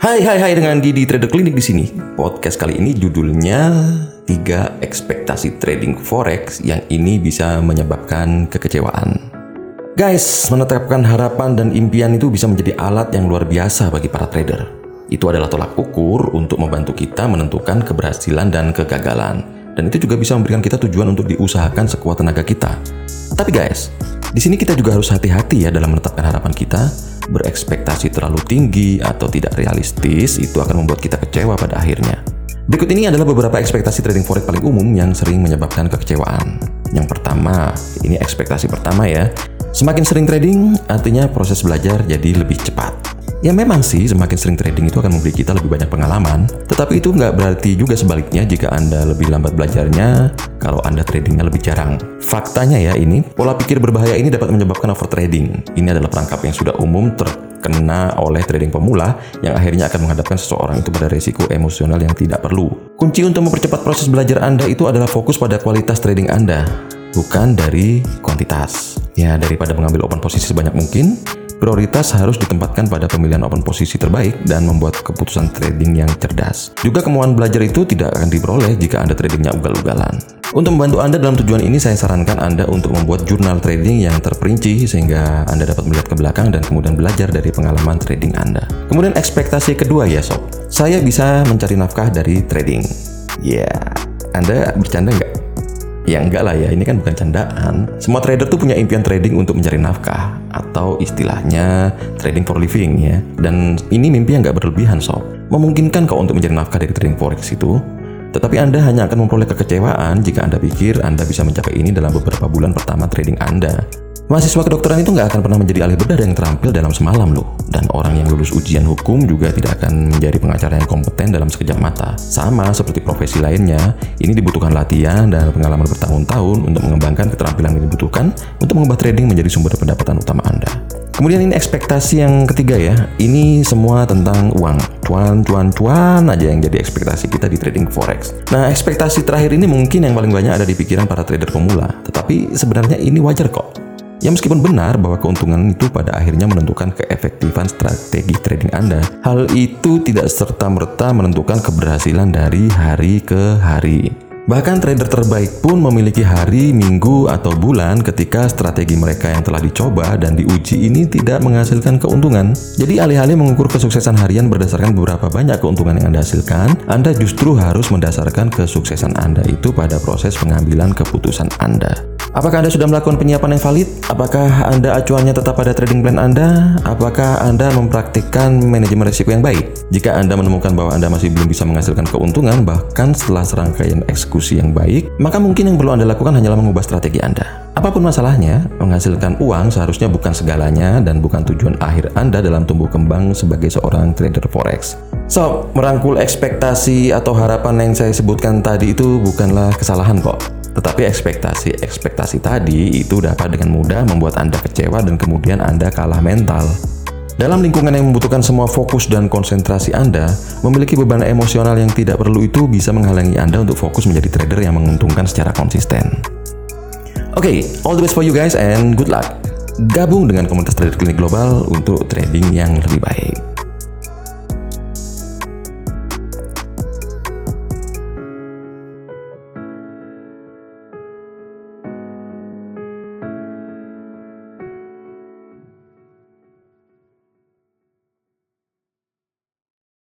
Hai hai hai dengan Didi Trader Clinic di sini. Podcast kali ini judulnya tiga ekspektasi trading forex yang ini bisa menyebabkan kekecewaan. Guys, menetapkan harapan dan impian itu bisa menjadi alat yang luar biasa bagi para trader. Itu adalah tolak ukur untuk membantu kita menentukan keberhasilan dan kegagalan. Dan itu juga bisa memberikan kita tujuan untuk diusahakan sekuat tenaga kita. Tapi guys, di sini kita juga harus hati-hati ya dalam menetapkan harapan kita berekspektasi terlalu tinggi atau tidak realistis itu akan membuat kita kecewa pada akhirnya. Berikut ini adalah beberapa ekspektasi trading forex paling umum yang sering menyebabkan kekecewaan. Yang pertama, ini ekspektasi pertama ya. Semakin sering trading, artinya proses belajar jadi lebih cepat. Ya memang sih semakin sering trading itu akan memberi kita lebih banyak pengalaman, tetapi itu nggak berarti juga sebaliknya jika Anda lebih lambat belajarnya kalau Anda tradingnya lebih jarang. Faktanya ya ini, pola pikir berbahaya ini dapat menyebabkan overtrading. Ini adalah perangkap yang sudah umum terkena oleh trading pemula yang akhirnya akan menghadapkan seseorang itu pada resiko emosional yang tidak perlu. Kunci untuk mempercepat proses belajar Anda itu adalah fokus pada kualitas trading Anda, bukan dari kuantitas. Ya, daripada mengambil open posisi sebanyak mungkin, Prioritas harus ditempatkan pada pemilihan open posisi terbaik dan membuat keputusan trading yang cerdas. Juga kemauan belajar itu tidak akan diperoleh jika Anda tradingnya ugal-ugalan. Untuk membantu Anda dalam tujuan ini, saya sarankan Anda untuk membuat jurnal trading yang terperinci sehingga Anda dapat melihat ke belakang dan kemudian belajar dari pengalaman trading Anda. Kemudian ekspektasi kedua ya sob, saya bisa mencari nafkah dari trading. Ya, yeah. Anda bercanda nggak? Ya enggak lah ya, ini kan bukan candaan. Semua trader tuh punya impian trading untuk mencari nafkah atau istilahnya trading for living ya. Dan ini mimpi yang nggak berlebihan sob. Memungkinkan kok untuk mencari nafkah dari trading forex itu. Tetapi Anda hanya akan memperoleh kekecewaan jika Anda pikir Anda bisa mencapai ini dalam beberapa bulan pertama trading Anda. Mahasiswa kedokteran itu nggak akan pernah menjadi ahli bedah yang terampil dalam semalam loh. Dan orang yang lulus ujian hukum juga tidak akan menjadi pengacara yang kompeten dalam sekejap mata. Sama seperti profesi lainnya, ini dibutuhkan latihan dan pengalaman bertahun-tahun untuk mengembangkan keterampilan yang dibutuhkan untuk mengubah trading menjadi sumber pendapatan utama Anda. Kemudian ini ekspektasi yang ketiga ya, ini semua tentang uang. Cuan, cuan, cuan aja yang jadi ekspektasi kita di trading forex. Nah, ekspektasi terakhir ini mungkin yang paling banyak ada di pikiran para trader pemula. Tetapi sebenarnya ini wajar kok. Ya meskipun benar bahwa keuntungan itu pada akhirnya menentukan keefektifan strategi trading Anda, hal itu tidak serta-merta menentukan keberhasilan dari hari ke hari. Bahkan trader terbaik pun memiliki hari, minggu, atau bulan ketika strategi mereka yang telah dicoba dan diuji ini tidak menghasilkan keuntungan. Jadi alih-alih mengukur kesuksesan harian berdasarkan beberapa banyak keuntungan yang Anda hasilkan, Anda justru harus mendasarkan kesuksesan Anda itu pada proses pengambilan keputusan Anda. Apakah Anda sudah melakukan penyiapan yang valid? Apakah Anda acuannya tetap pada trading plan Anda? Apakah Anda mempraktikkan manajemen risiko yang baik? Jika Anda menemukan bahwa Anda masih belum bisa menghasilkan keuntungan bahkan setelah serangkaian eksekusi yang baik, maka mungkin yang perlu Anda lakukan hanyalah mengubah strategi Anda. Apa pun masalahnya, menghasilkan uang seharusnya bukan segalanya dan bukan tujuan akhir Anda dalam tumbuh kembang sebagai seorang trader forex. So, merangkul ekspektasi atau harapan yang saya sebutkan tadi itu bukanlah kesalahan kok. Tetapi ekspektasi-ekspektasi tadi itu dapat dengan mudah membuat Anda kecewa dan kemudian Anda kalah mental. Dalam lingkungan yang membutuhkan semua fokus dan konsentrasi Anda, memiliki beban emosional yang tidak perlu itu bisa menghalangi Anda untuk fokus menjadi trader yang menguntungkan secara konsisten. Oke, okay, all the best for you guys and good luck. Gabung dengan komunitas trader klinik global untuk trading yang lebih baik.